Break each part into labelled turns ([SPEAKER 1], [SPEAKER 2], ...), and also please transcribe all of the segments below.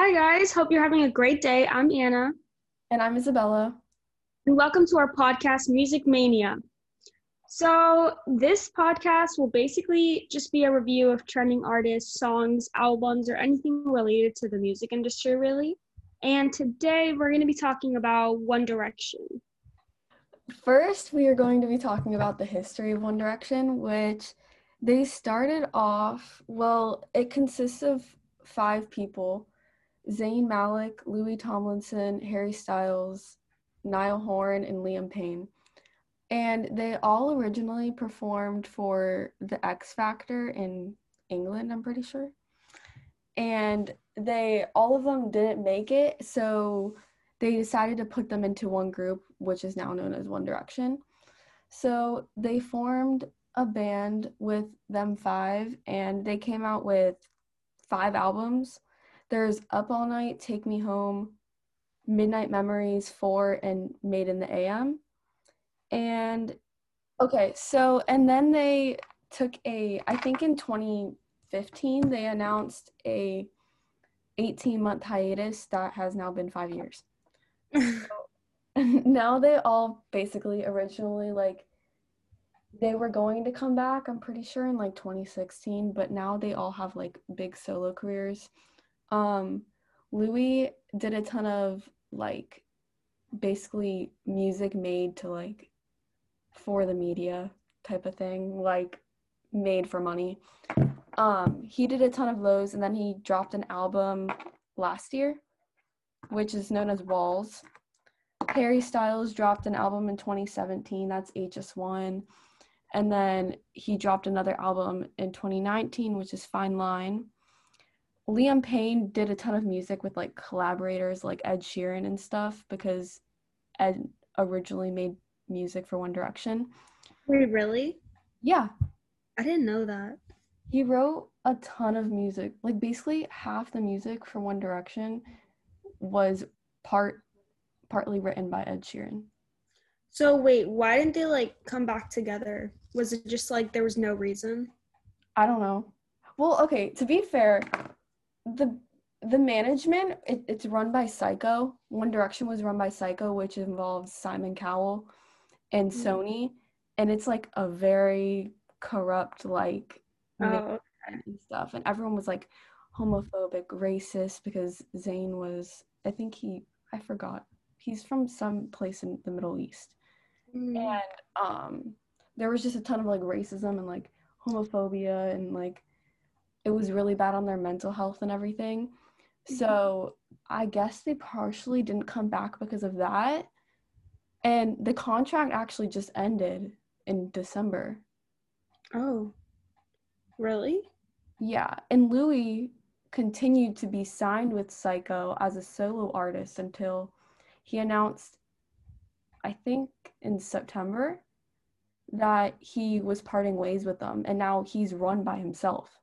[SPEAKER 1] Hi, guys. Hope you're having a great day. I'm Anna,
[SPEAKER 2] And I'm Isabella.
[SPEAKER 1] and welcome to our podcast, Music Mania. So, this podcast will basically just be a review of trending artists, songs, albums, or anything related to the music industry, really. And today we're going to be talking about One Direction.
[SPEAKER 2] First, we are going to be talking about the history of One Direction, which they started off, well, it consists of five people Zayn Malik, Louis Tomlinson, Harry Styles, Niall Horan, and Liam Payne. And they all originally performed for the X Factor in England, I'm pretty sure. And they, all of them didn't make it, so they decided to put them into one group, which is now known as One Direction. So they formed a band with them five, and they came out with five albums. There's Up All Night, Take Me Home, Midnight Memories 4, and Made in the AM. And okay, so, and then they took a, I think in 2015, they announced a 18 month hiatus that has now been five years. now they all basically originally like they were going to come back i'm pretty sure in like 2016 but now they all have like big solo careers um louis did a ton of like basically music made to like for the media type of thing like made for money um he did a ton of those and then he dropped an album last year which is known as walls Harry Styles dropped an album in 2017, that's HS1. And then he dropped another album in 2019, which is Fine Line. Liam Payne did a ton of music with like collaborators like Ed Sheeran and stuff because Ed originally made music for One Direction.
[SPEAKER 1] Wait, really?
[SPEAKER 2] Yeah,
[SPEAKER 1] I didn't know that.
[SPEAKER 2] he wrote a ton of music. Like basically half the music for One Direction was part partly written by Ed Sheeran.
[SPEAKER 1] So, wait, why didn't they like come back together? Was it just like there was no reason?
[SPEAKER 2] I don't know. Well, okay, to be fair, the the management it, it's run by Syco. One Direction was run by Syco, which involves Simon Cowell and
[SPEAKER 1] Mhm.
[SPEAKER 2] Sony, and it's like a very corrupt like
[SPEAKER 1] Oh,
[SPEAKER 2] and stuff. And everyone was like homophobic, racist because Zayn was I think he I forgot. He's from some place in the Middle East
[SPEAKER 1] mm.
[SPEAKER 2] and um there was just a ton of like racism and like homophobia and like it was really bad on their mental health and everything. Mm-hmm. So i guess they partially didn't come back because of that. And the contract actually just ended in december.
[SPEAKER 1] Oh, really?
[SPEAKER 2] yeah. And louis continued to be signed with Syco as a solo artist until he announced i think in september that he was parting ways with them and now he's run by himself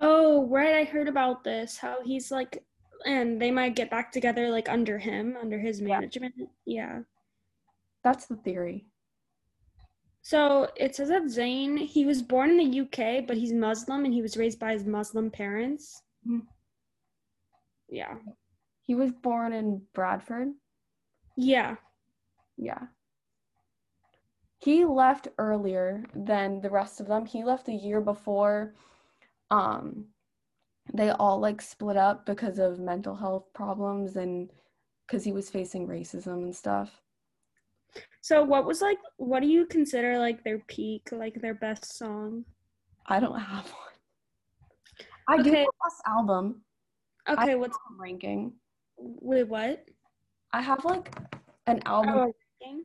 [SPEAKER 1] Oh, right. I heard about this. How he's like, and they might get back together like under him, under his management. Yeah.
[SPEAKER 2] that's the theory
[SPEAKER 1] So it says that Zayn, he was born in the UK, but he's Muslim and he was raised by his Muslim parents.
[SPEAKER 2] Mhm.
[SPEAKER 1] Yeah.
[SPEAKER 2] he was born in bradford
[SPEAKER 1] Yeah.
[SPEAKER 2] yeah he left earlier than the rest of them he left a year before um they all like split up because of mental health problems and because he was facing racism and stuff
[SPEAKER 1] So what was like, what do you consider like their peak, like their best song?
[SPEAKER 2] i don't have one i do
[SPEAKER 1] Okay.
[SPEAKER 2] have this album
[SPEAKER 1] Okay, what's,
[SPEAKER 2] ranking
[SPEAKER 1] wait, what?
[SPEAKER 2] i have like an album
[SPEAKER 1] Oh, ranking?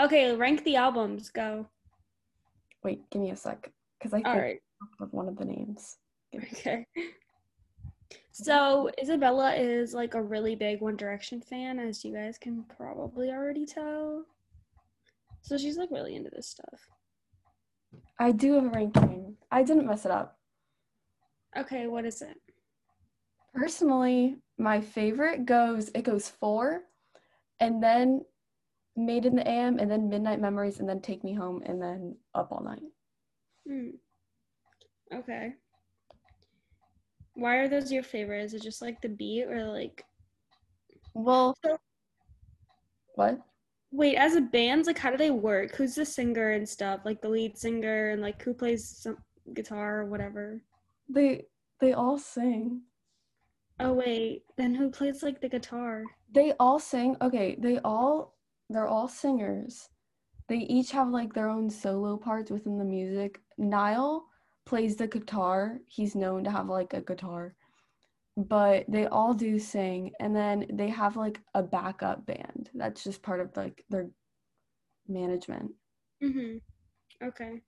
[SPEAKER 1] Okay, rank the albums. Go.
[SPEAKER 2] wait give me a sec because i think
[SPEAKER 1] All right.
[SPEAKER 2] Of one of the names
[SPEAKER 1] Okay. So Isabella is like a really big One Direction fan, as you guys can probably already tell. So she's like really into this stuff.
[SPEAKER 2] i do have a ranking i didn't mess it up
[SPEAKER 1] Okay, what is it?
[SPEAKER 2] Personally, my favorite goes it goes four, and then Made in the AM, and then Midnight Memories, and then Take Me Home, and then Up All Night.
[SPEAKER 1] Hmm. Okay. Why are those your favorite? Is it just like the beat or like
[SPEAKER 2] Well,
[SPEAKER 1] So-
[SPEAKER 2] what?
[SPEAKER 1] wait, as a band, like how do they work? Who's the singer and stuff? Like the lead singer and like who plays some guitar or whatever?
[SPEAKER 2] They they all sing.
[SPEAKER 1] Oh wait, then who plays like the guitar?
[SPEAKER 2] They all sing. Okay, they all they're all singers. They each have like their own solo parts within the music. Niall plays the guitar. He's known to have like a guitar. But they all do sing and then they have like a backup band. That's just part of like their management.
[SPEAKER 1] Mhm. Okay.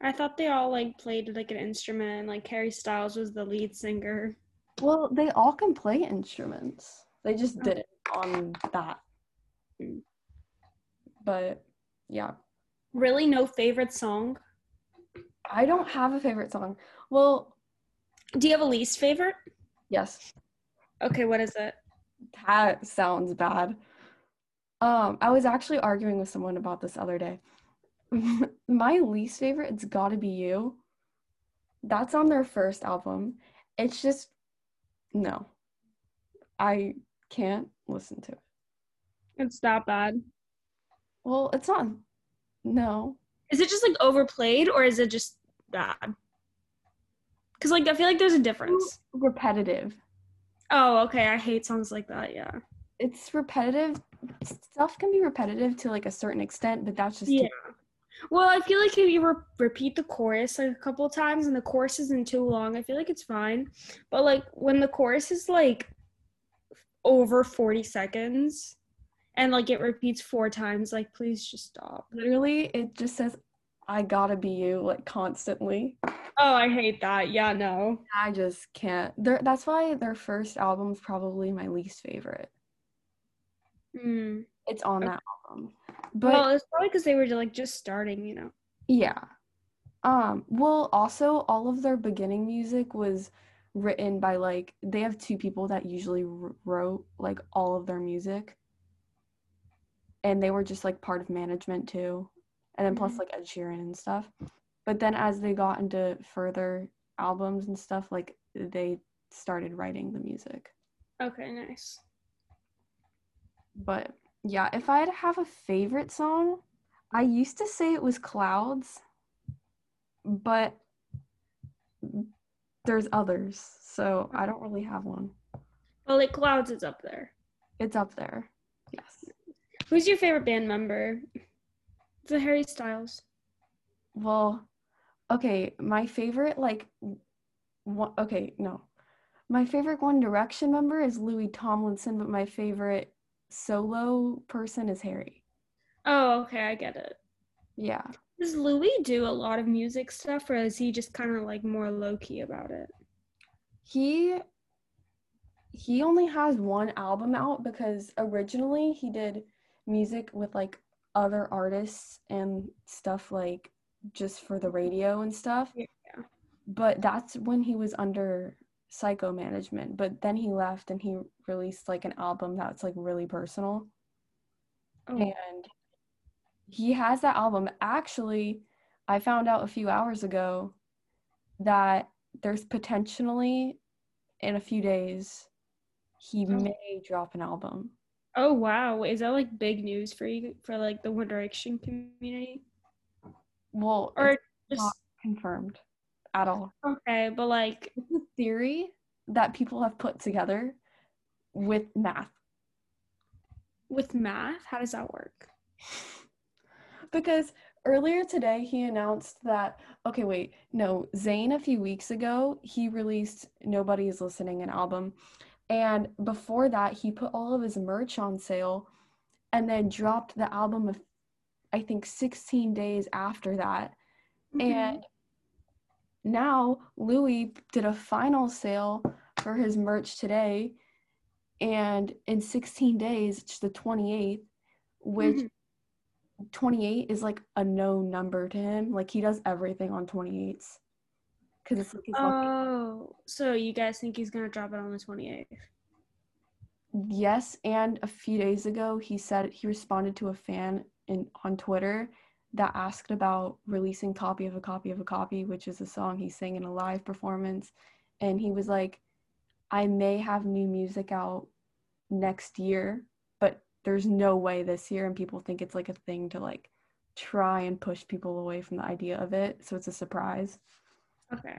[SPEAKER 1] I thought they all like played like an instrument. Like Harry Styles was the lead singer.
[SPEAKER 2] Well, they all can play instruments. They just
[SPEAKER 1] Oh.
[SPEAKER 2] didn't on that.
[SPEAKER 1] Mm.
[SPEAKER 2] But yeah,
[SPEAKER 1] Really, no favorite song?
[SPEAKER 2] I don't have a favorite song. Well,
[SPEAKER 1] Do you have a least favorite?
[SPEAKER 2] yes,
[SPEAKER 1] Okay, what is it?
[SPEAKER 2] that sounds bad. Um, I was actually arguing with someone about this other day. My least favorite, it's gotta be you. That's on their first album. It's just no. I can't listen to it.
[SPEAKER 1] It's that bad.
[SPEAKER 2] Well, it's not. No.
[SPEAKER 1] Is it just like overplayed or is it just bad? Because like I feel like there's a difference.
[SPEAKER 2] Repetitive.
[SPEAKER 1] Oh, okay. I hate songs like that. Yeah.
[SPEAKER 2] It's repetitive. Stuff can be repetitive to like a certain extent, but that's just
[SPEAKER 1] Yeah. Well, I feel like if you re- repeat the chorus like a couple times and the chorus isn't too long, I feel like it's fine. But like when the chorus is like over 40 seconds and like it repeats four times, like please just stop.
[SPEAKER 2] literally it just says I gotta be you like constantly.
[SPEAKER 1] Oh, I hate that. Yeah, no.
[SPEAKER 2] I just can't. Their that's why their first album's probably my least favorite.
[SPEAKER 1] Hmm.
[SPEAKER 2] It's on that album. But
[SPEAKER 1] well, it's probably because they were like just starting, you know.
[SPEAKER 2] yeah. Um well also all of their beginning music was written by like they have two people that usually wr- wrote like all of their music. And they were just like part of management too. And then plus
[SPEAKER 1] Mhm.
[SPEAKER 2] like Ed Sheeran and stuff. But then as they got into further albums and stuff like they started writing the music.
[SPEAKER 1] Okay, nice.
[SPEAKER 2] But yeah, if I had to have a favorite song, I used to say it was Clouds, but there's others, so I don't really have one.
[SPEAKER 1] Well, like Clouds is up there.
[SPEAKER 2] It's up there. Yes.
[SPEAKER 1] Who's your favorite band member? A Harry Styles.
[SPEAKER 2] Well, okay, my favorite like one, okay, no. My favorite One Direction member is Louis Tomlinson, but my favorite solo person is Harry.
[SPEAKER 1] Oh, okay, I get it.
[SPEAKER 2] Yeah.
[SPEAKER 1] Does Louis do a lot of music stuff, or is he just kind of like more low key about it?
[SPEAKER 2] He he only has one album out because originally he did music with like other artists and stuff like just for the radio and stuff.
[SPEAKER 1] Yeah.
[SPEAKER 2] But that's when he was under Syco management. But then he left and he released like an album that's like really personal.
[SPEAKER 1] Oh,
[SPEAKER 2] And he has that album. Actually, I found out a few hours ago that there's potentially in a few days he
[SPEAKER 1] Oh.
[SPEAKER 2] may drop an album.
[SPEAKER 1] Oh wow, is that like big news for you for like the One Direction community?
[SPEAKER 2] Well,
[SPEAKER 1] Or
[SPEAKER 2] it's
[SPEAKER 1] just
[SPEAKER 2] not confirmed at all.
[SPEAKER 1] okay, but like
[SPEAKER 2] It's a theory that people have put together with math.
[SPEAKER 1] with math, how does that work?
[SPEAKER 2] Because earlier today he announced that okay wait no Zayn a few weeks ago he released Nobody Is Listening an album and before that he put all of his merch on sale and then dropped the album of I think 16 days after that
[SPEAKER 1] Mm-hmm.
[SPEAKER 2] and now Louis did a final sale for his merch today and in 16 days it's the 28th which
[SPEAKER 1] Mhm.
[SPEAKER 2] 28 is like a known number to him. Like he does everything on 28s. Cause it's like his lucky-
[SPEAKER 1] Oh, so you guys think he's gonna drop it on the twenty eighth?
[SPEAKER 2] yes, and a few days ago he said he responded to a fan in on Twitter that asked about releasing copy of a copy of a copy, which is a song he sang in a live performance. and he was like, I may have new music out next year, but there's no way this year. And people think it's like a thing to like try and push people away from the idea of it. So it's a surprise.
[SPEAKER 1] Okay.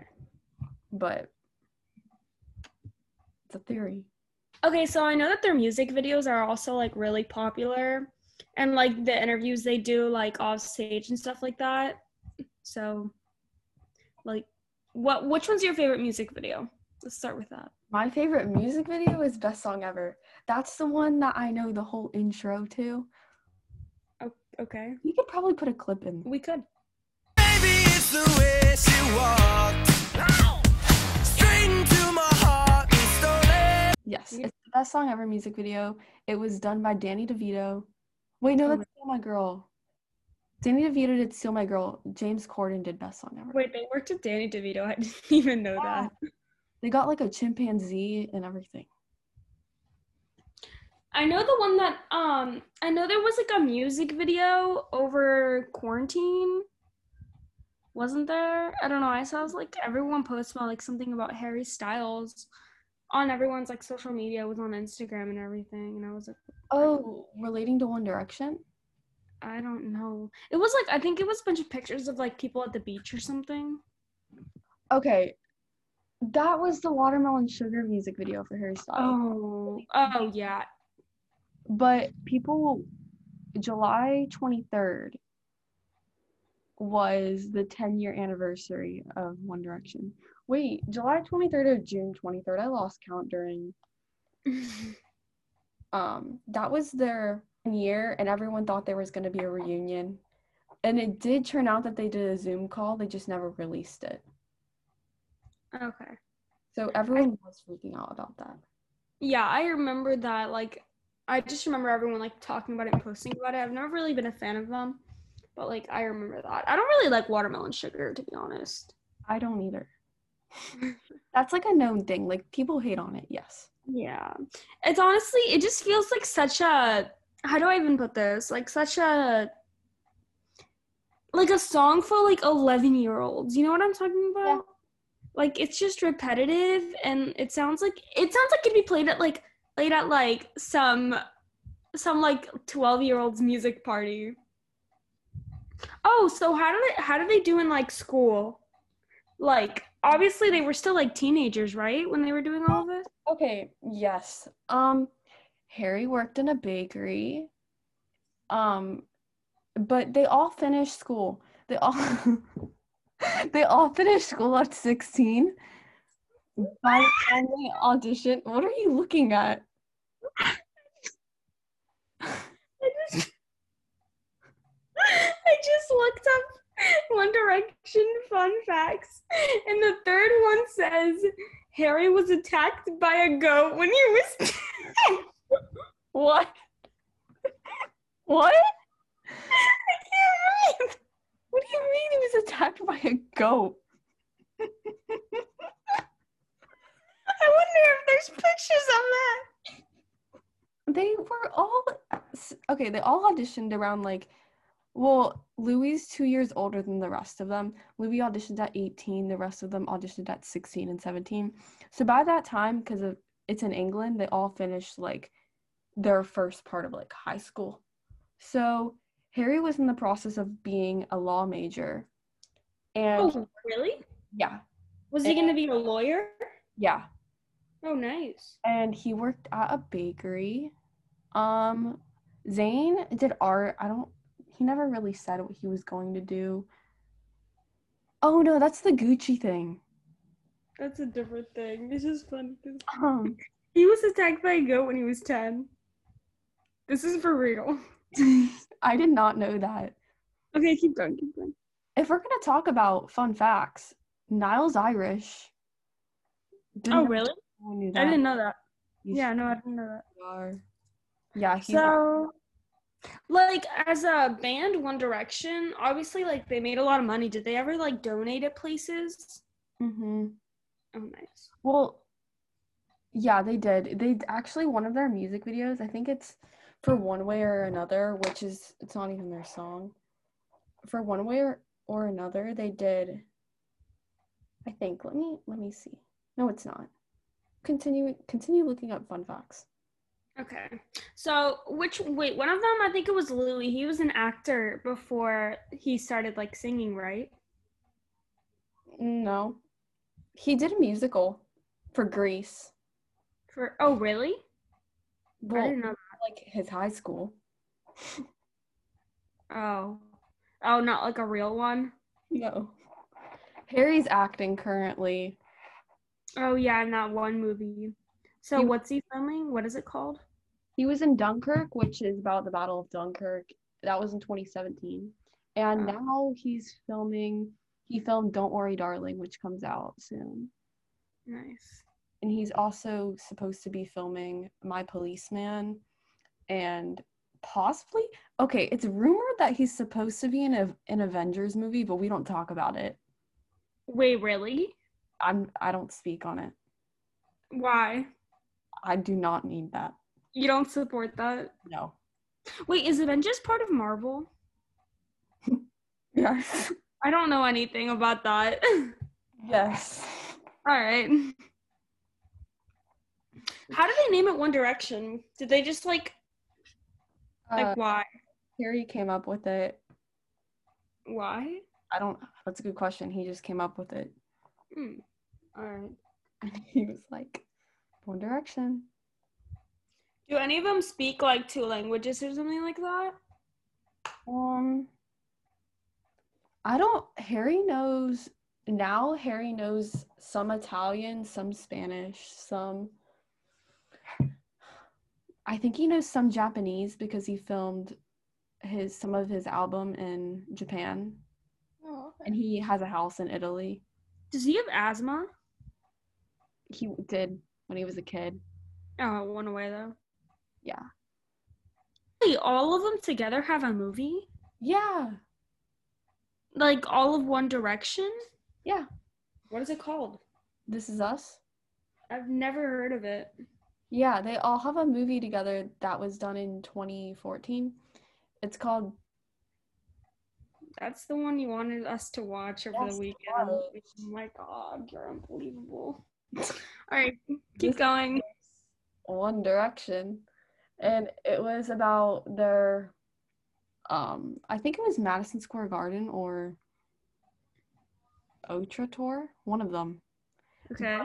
[SPEAKER 2] But it's a theory.
[SPEAKER 1] Okay, so I know that their music videos are also like really popular and like the interviews they do like off stage and stuff like that. So like what which one's your favorite music video? Let's start with that.
[SPEAKER 2] My favorite music video is Best Song Ever. That's the one that I know the whole intro to.
[SPEAKER 1] Okay.
[SPEAKER 2] You could probably put a clip in.
[SPEAKER 1] We could.
[SPEAKER 2] Yes, it's the Best Song Ever music video. It was done by Danny DeVito. Wait, no,
[SPEAKER 1] Oh
[SPEAKER 2] that's Steal My Girl. Danny DeVito did Steal My Girl. James Corden did Best Song Ever.
[SPEAKER 1] Wait, they worked with Danny DeVito. I didn't even know
[SPEAKER 2] Yeah.
[SPEAKER 1] that.
[SPEAKER 2] They got like a chimpanzee and everything.
[SPEAKER 1] I know the one that um I know there was like a music video over quarantine. Wasn't there? I don't know. I saw like everyone post about like something about Harry Styles on everyone's like social media it was on Instagram and everything and I was like
[SPEAKER 2] Oh, relating to One Direction?
[SPEAKER 1] I don't know. It was like I think it was a bunch of pictures of like people at the beach or something.
[SPEAKER 2] Okay. That was the Watermelon Sugar music video for Harry Styles.
[SPEAKER 1] Oh, oh yeah.
[SPEAKER 2] But people, July 23rd was the 10 year anniversary of One Direction. Wait, July 23rd or June 23rd? I lost count during. Um, that was their year, and everyone thought there was going to be a reunion. And it did turn out that they did a Zoom call, they just never released it.
[SPEAKER 1] okay.
[SPEAKER 2] So everyone was freaking out about that.
[SPEAKER 1] Yeah, I remember that. Like, I just remember everyone like talking about it and posting about it. I've never really been a fan of them, but like I remember that. I don't really like watermelon sugar, to be honest.
[SPEAKER 2] I don't either. That's like a known thing. Like people hate on it, yes.
[SPEAKER 1] Yeah, it's honestly, it just feels like such a. How do I even put this? Like such a. Like a song for like eleven year olds. You know what I'm talking about?
[SPEAKER 2] Yeah.
[SPEAKER 1] Like it's just repetitive, and it sounds like it sounds like it'd be played at like played at like some some like 12 year olds music party oh so how did it how did they do in like school like obviously they were still like teenagers right when they were doing all of this
[SPEAKER 2] Okay, yes. Um Harry worked in a bakery. Um but they all finished school. They all they all finished school at 16. By the time they auditioned, what are you looking at?
[SPEAKER 1] i just looked up one direction fun facts and the third one says harry was attacked by a goat when he was
[SPEAKER 2] What? What?
[SPEAKER 1] i can't read
[SPEAKER 2] What do you mean he was attacked by a goat?
[SPEAKER 1] i wonder if there's pictures of that
[SPEAKER 2] They were all okay. They all auditioned around like, well, Louis is two years older than the rest of them. Louis auditioned at 18. The rest of them auditioned at 16 and 17. So by that time, because it's in England, they all finished like their first part of like high school. So Harry was in the process of being a law major, and
[SPEAKER 1] oh really
[SPEAKER 2] yeah,
[SPEAKER 1] was he going to be a lawyer
[SPEAKER 2] yeah,
[SPEAKER 1] oh nice
[SPEAKER 2] and he worked at a bakery. Um, Zayn did art. I don't. He never really said what he was going to do. Oh no, that's the Gucci thing.
[SPEAKER 1] That's a different thing. Just funny 'cause
[SPEAKER 2] Um,
[SPEAKER 1] he was attacked by a goat when he was 10. This is for real.
[SPEAKER 2] I did not know that.
[SPEAKER 1] Okay, keep going, keep going.
[SPEAKER 2] If we're gonna talk about fun facts, Niall's Irish. Didn't
[SPEAKER 1] Oh, really?
[SPEAKER 2] knew
[SPEAKER 1] I didn't know that. Yeah, no, I didn't know that.
[SPEAKER 2] are. Yeah, he's
[SPEAKER 1] So, like, as a band, One Direction, obviously, like, they made a lot of money. Did they ever, like, donate at places?
[SPEAKER 2] Mm-hmm.
[SPEAKER 1] Oh, nice.
[SPEAKER 2] Well, yeah, they did. They actually one of their music videos. I think it's for one way or another, which is it's not even their song. For one way or, or another, they did. I think. Let me let me see. No, it's not. Continue continue looking up fun facts.
[SPEAKER 1] Okay. So which wait, one of them I think it was Louis. He was an actor before he started like singing, right?
[SPEAKER 2] No. He did a musical for Grease.
[SPEAKER 1] For oh really? I didn't know
[SPEAKER 2] like his high school.
[SPEAKER 1] Oh. Oh, not like a real one?
[SPEAKER 2] No. Harry's acting currently.
[SPEAKER 1] Oh yeah, in that one movie. So
[SPEAKER 2] He-
[SPEAKER 1] what's he filming? What is it called?
[SPEAKER 2] He was in Dunkirk, which is about the Battle of Dunkirk. That was in 2017. And
[SPEAKER 1] Oh.
[SPEAKER 2] now he's filming he filmed Don't Worry Darling, which comes out soon.
[SPEAKER 1] Nice.
[SPEAKER 2] And he's also supposed to be filming My Policeman and possibly okay, it's rumored that he's supposed to be in a an Avengers movie, but we don't talk about it.
[SPEAKER 1] Wait, really?
[SPEAKER 2] I'm I don't speak on it.
[SPEAKER 1] Why?
[SPEAKER 2] I do not need that.
[SPEAKER 1] You don't support that?
[SPEAKER 2] No.
[SPEAKER 1] Wait, is Avengers part of Marvel?
[SPEAKER 2] Yes.
[SPEAKER 1] I don't know anything about that.
[SPEAKER 2] Yes.
[SPEAKER 1] All right. How did they name it One Direction? Did they just like like
[SPEAKER 2] Uh,
[SPEAKER 1] why?
[SPEAKER 2] Harry came up with it.
[SPEAKER 1] Why?
[SPEAKER 2] I don't that's a good question. He just came up with it.
[SPEAKER 1] Hmm. All right.
[SPEAKER 2] And he was like, One Direction.
[SPEAKER 1] Do any of them speak like two languages or something like that?
[SPEAKER 2] Um I don't Harry knows now Harry knows some Italian, some Spanish, some I think he knows some Japanese because he filmed his some of his album in Japan
[SPEAKER 1] Oh,
[SPEAKER 2] and he has a house in Italy.
[SPEAKER 1] Does he have asthma?
[SPEAKER 2] He did when he was a kid.
[SPEAKER 1] Oh, it went away though.
[SPEAKER 2] Yeah.
[SPEAKER 1] All of them together have a movie?
[SPEAKER 2] Yeah.
[SPEAKER 1] Like all of One Direction?
[SPEAKER 2] Yeah.
[SPEAKER 1] What is it called?
[SPEAKER 2] This is us.
[SPEAKER 1] I've never heard of it.
[SPEAKER 2] Yeah, they all have a movie together that was done in 2014. It's called
[SPEAKER 1] That's the one you wanted us to watch over
[SPEAKER 2] Yes,
[SPEAKER 1] the weekend. Oh my god, you're unbelievable. All right, keep
[SPEAKER 2] This-
[SPEAKER 1] going.
[SPEAKER 2] One Direction. And it was about their um I think it was Madison Square Garden or Otra Tour, one of them.
[SPEAKER 1] Okay.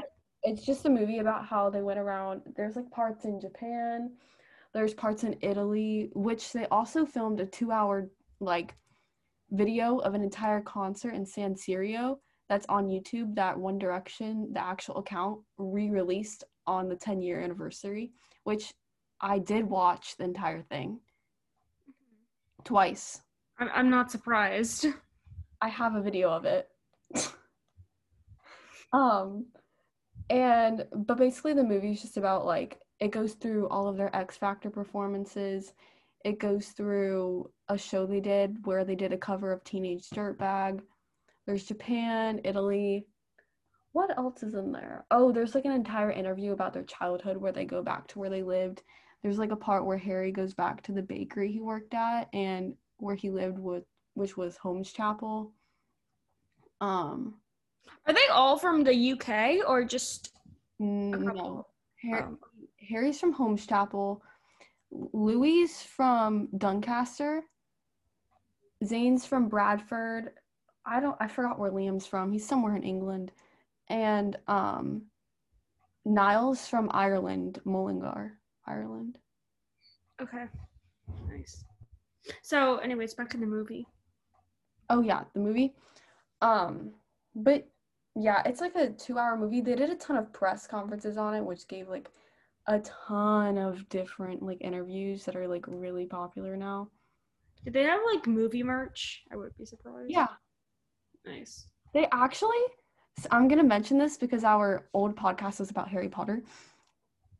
[SPEAKER 2] It's just a movie about how they went around. There's like parts in Japan, there's parts in Italy, which they also filmed a 2-hour like video of an entire concert in San Siro that's on YouTube that One Direction, the actual account, re-released on the 10 year anniversary, which I did watch the entire thing twice.
[SPEAKER 1] I'm, I'm not surprised.
[SPEAKER 2] I have a video of it. um and but basically the movie is just about like it goes through all of their X Factor performances. It goes through a show they did where they did a cover of Teenage Dirtbag. There's Japan, Italy. What else is in there? Oh, there's like an entire interview about their childhood where they go back to where they lived. There's like a part where Harry goes back to the bakery he worked at and where he lived with which was Holmes Chapel. Um,
[SPEAKER 1] Are they all from the UK or just
[SPEAKER 2] no,
[SPEAKER 1] couple?
[SPEAKER 2] Har-
[SPEAKER 1] Oh.
[SPEAKER 2] Harry's from Holmes Chapel. Louis from Doncaster. Zayn's from Bradford. I don't. I forgot where Liam's from. He's somewhere in England, and um, Niall's from Ireland, Mullingar, Ireland.
[SPEAKER 1] Okay. Nice. So, anyways, back in the movie.
[SPEAKER 2] Oh yeah, the movie. Um, but yeah, it's like a two-hour movie. They did a ton of press conferences on it, which gave like a ton of different like interviews that are like really popular now.
[SPEAKER 1] Did they have like movie merch? I would be surprised.
[SPEAKER 2] Yeah,
[SPEAKER 1] Nice.
[SPEAKER 2] they actually. So I'm gonna mention this because our old podcast was about Harry Potter.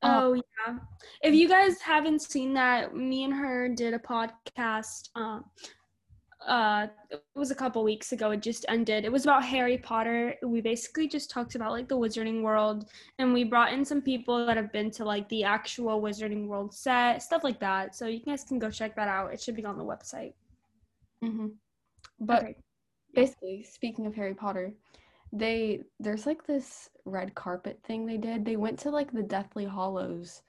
[SPEAKER 2] Um,
[SPEAKER 1] Oh yeah. If you guys haven't seen that, me and her did a podcast. Um, uh, it was a couple weeks ago. It just ended. It was about Harry Potter. We basically just talked about like the Wizarding World, and we brought in some people that have been to like the actual Wizarding World set, stuff like that. So you guys can go check that out. It should be on the website.
[SPEAKER 2] mhm. But
[SPEAKER 1] Okay.
[SPEAKER 2] basically, speaking of Harry Potter, they there's like this red carpet thing they did. They went to like the Deathly Hallows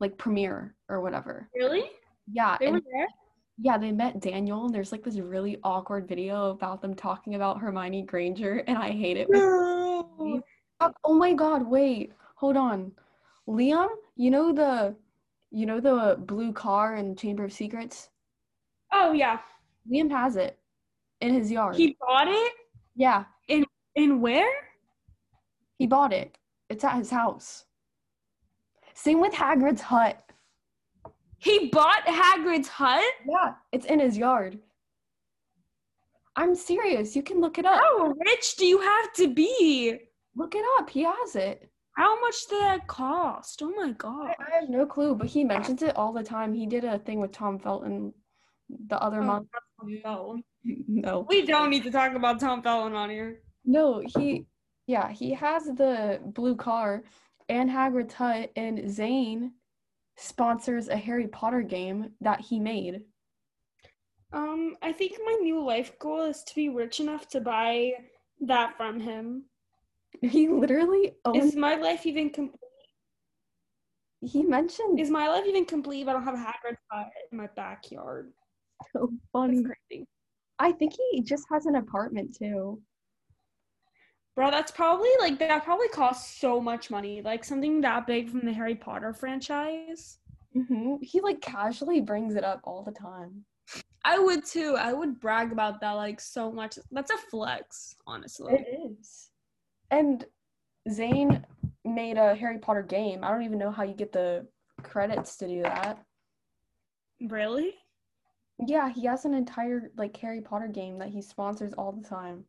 [SPEAKER 2] like premiere or whatever.
[SPEAKER 1] Really?
[SPEAKER 2] Yeah,
[SPEAKER 1] They were there?
[SPEAKER 2] yeah, they met Daniel and there's like this really awkward video about them talking about Hermione Granger and I hate it.
[SPEAKER 1] No.
[SPEAKER 2] Oh oh my god, wait. Hold on. Liam, you know the you know the blue car in Chamber of Secrets?
[SPEAKER 1] Oh yeah.
[SPEAKER 2] Liam has it in his yard.
[SPEAKER 1] He bought it?
[SPEAKER 2] yeah,
[SPEAKER 1] In where?
[SPEAKER 2] he bought it. It's at his house. Same with Hagrid's hut.
[SPEAKER 1] He bought Hagrid's hut?
[SPEAKER 2] Yeah, it's in his yard. I'm serious. You can look it up.
[SPEAKER 1] How rich do you have to be?
[SPEAKER 2] Look it up. He has it.
[SPEAKER 1] How much did that cost? Oh my
[SPEAKER 2] I,
[SPEAKER 1] god.
[SPEAKER 2] I have no clue, but he mentions it all the time. He did a thing with Tom Felton the other
[SPEAKER 1] Oh,
[SPEAKER 2] month.
[SPEAKER 1] No.
[SPEAKER 2] No.
[SPEAKER 1] We don't need to talk about Tom Felton on here.
[SPEAKER 2] No, he yeah, he has the blue car and Hagrid's hut and Zayn sponsors a Harry Potter game that he made.
[SPEAKER 1] Um, I think my new life goal is to be rich enough to buy that from him.
[SPEAKER 2] He literally owns
[SPEAKER 1] Is my life even complete?
[SPEAKER 2] he mentioned
[SPEAKER 1] Is my life even complete if I don't have a Hagrid hut in my backyard?
[SPEAKER 2] so funny.
[SPEAKER 1] crazy.
[SPEAKER 2] I think he just has an apartment too.
[SPEAKER 1] Bro, that's probably like that probably costs so much money. Like something that big from the Harry Potter franchise.
[SPEAKER 2] hmm He like casually brings it up all the time.
[SPEAKER 1] I would too. I would brag about that like so much. That's a flex, honestly.
[SPEAKER 2] It is. And Zayn made a Harry Potter game. I don't even know how you get the credits to do that.
[SPEAKER 1] Really?
[SPEAKER 2] Yeah, he has an entire like Harry Potter game that he sponsors all the time.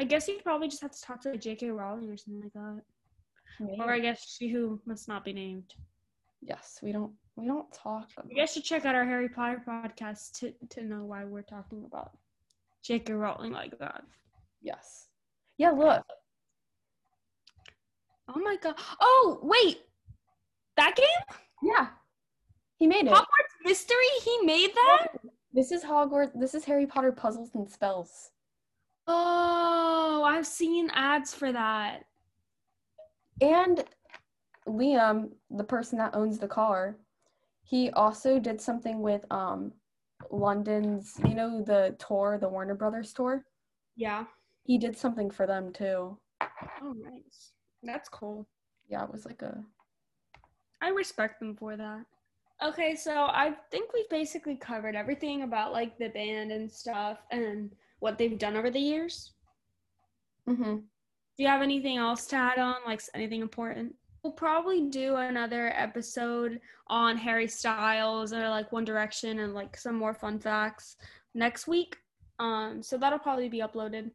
[SPEAKER 1] I guess you'd probably just have to talk to J.K. Rowling or something like that. Or I guess she who must not be named.
[SPEAKER 2] Yes, we don't we don't talk about
[SPEAKER 1] You guys should check out our Harry Potter podcast to, to know why we're talking about J.K. Rowling like that.
[SPEAKER 2] Yes. Yeah, look.
[SPEAKER 1] Oh my god. Oh, wait. That game?
[SPEAKER 2] Yeah. He made it.
[SPEAKER 1] Hogwarts Mystery? He made that?
[SPEAKER 2] This is Hogwarts this is Harry Potter puzzles and spells.
[SPEAKER 1] Oh, I've seen ads for that.
[SPEAKER 2] And Liam, the person that owns the car, he also did something with um London's, you know, the tour, the Warner Brothers tour.
[SPEAKER 1] Yeah.
[SPEAKER 2] He did something for them too.
[SPEAKER 1] Oh, nice. That's cool.
[SPEAKER 2] Yeah, it was like a
[SPEAKER 1] I respect them for that. Okay, so I think we've basically covered everything about like the band and stuff and what they've done over the years.
[SPEAKER 2] mm-hmm.
[SPEAKER 1] Do you have anything else to add on, like anything important? We'll probably do another episode on Harry Styles or like One Direction and like some more fun facts next week. Um, so that'll probably be uploaded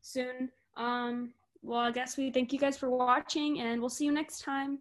[SPEAKER 1] soon. Um, well, I guess we thank you guys for watching and we'll see you next time.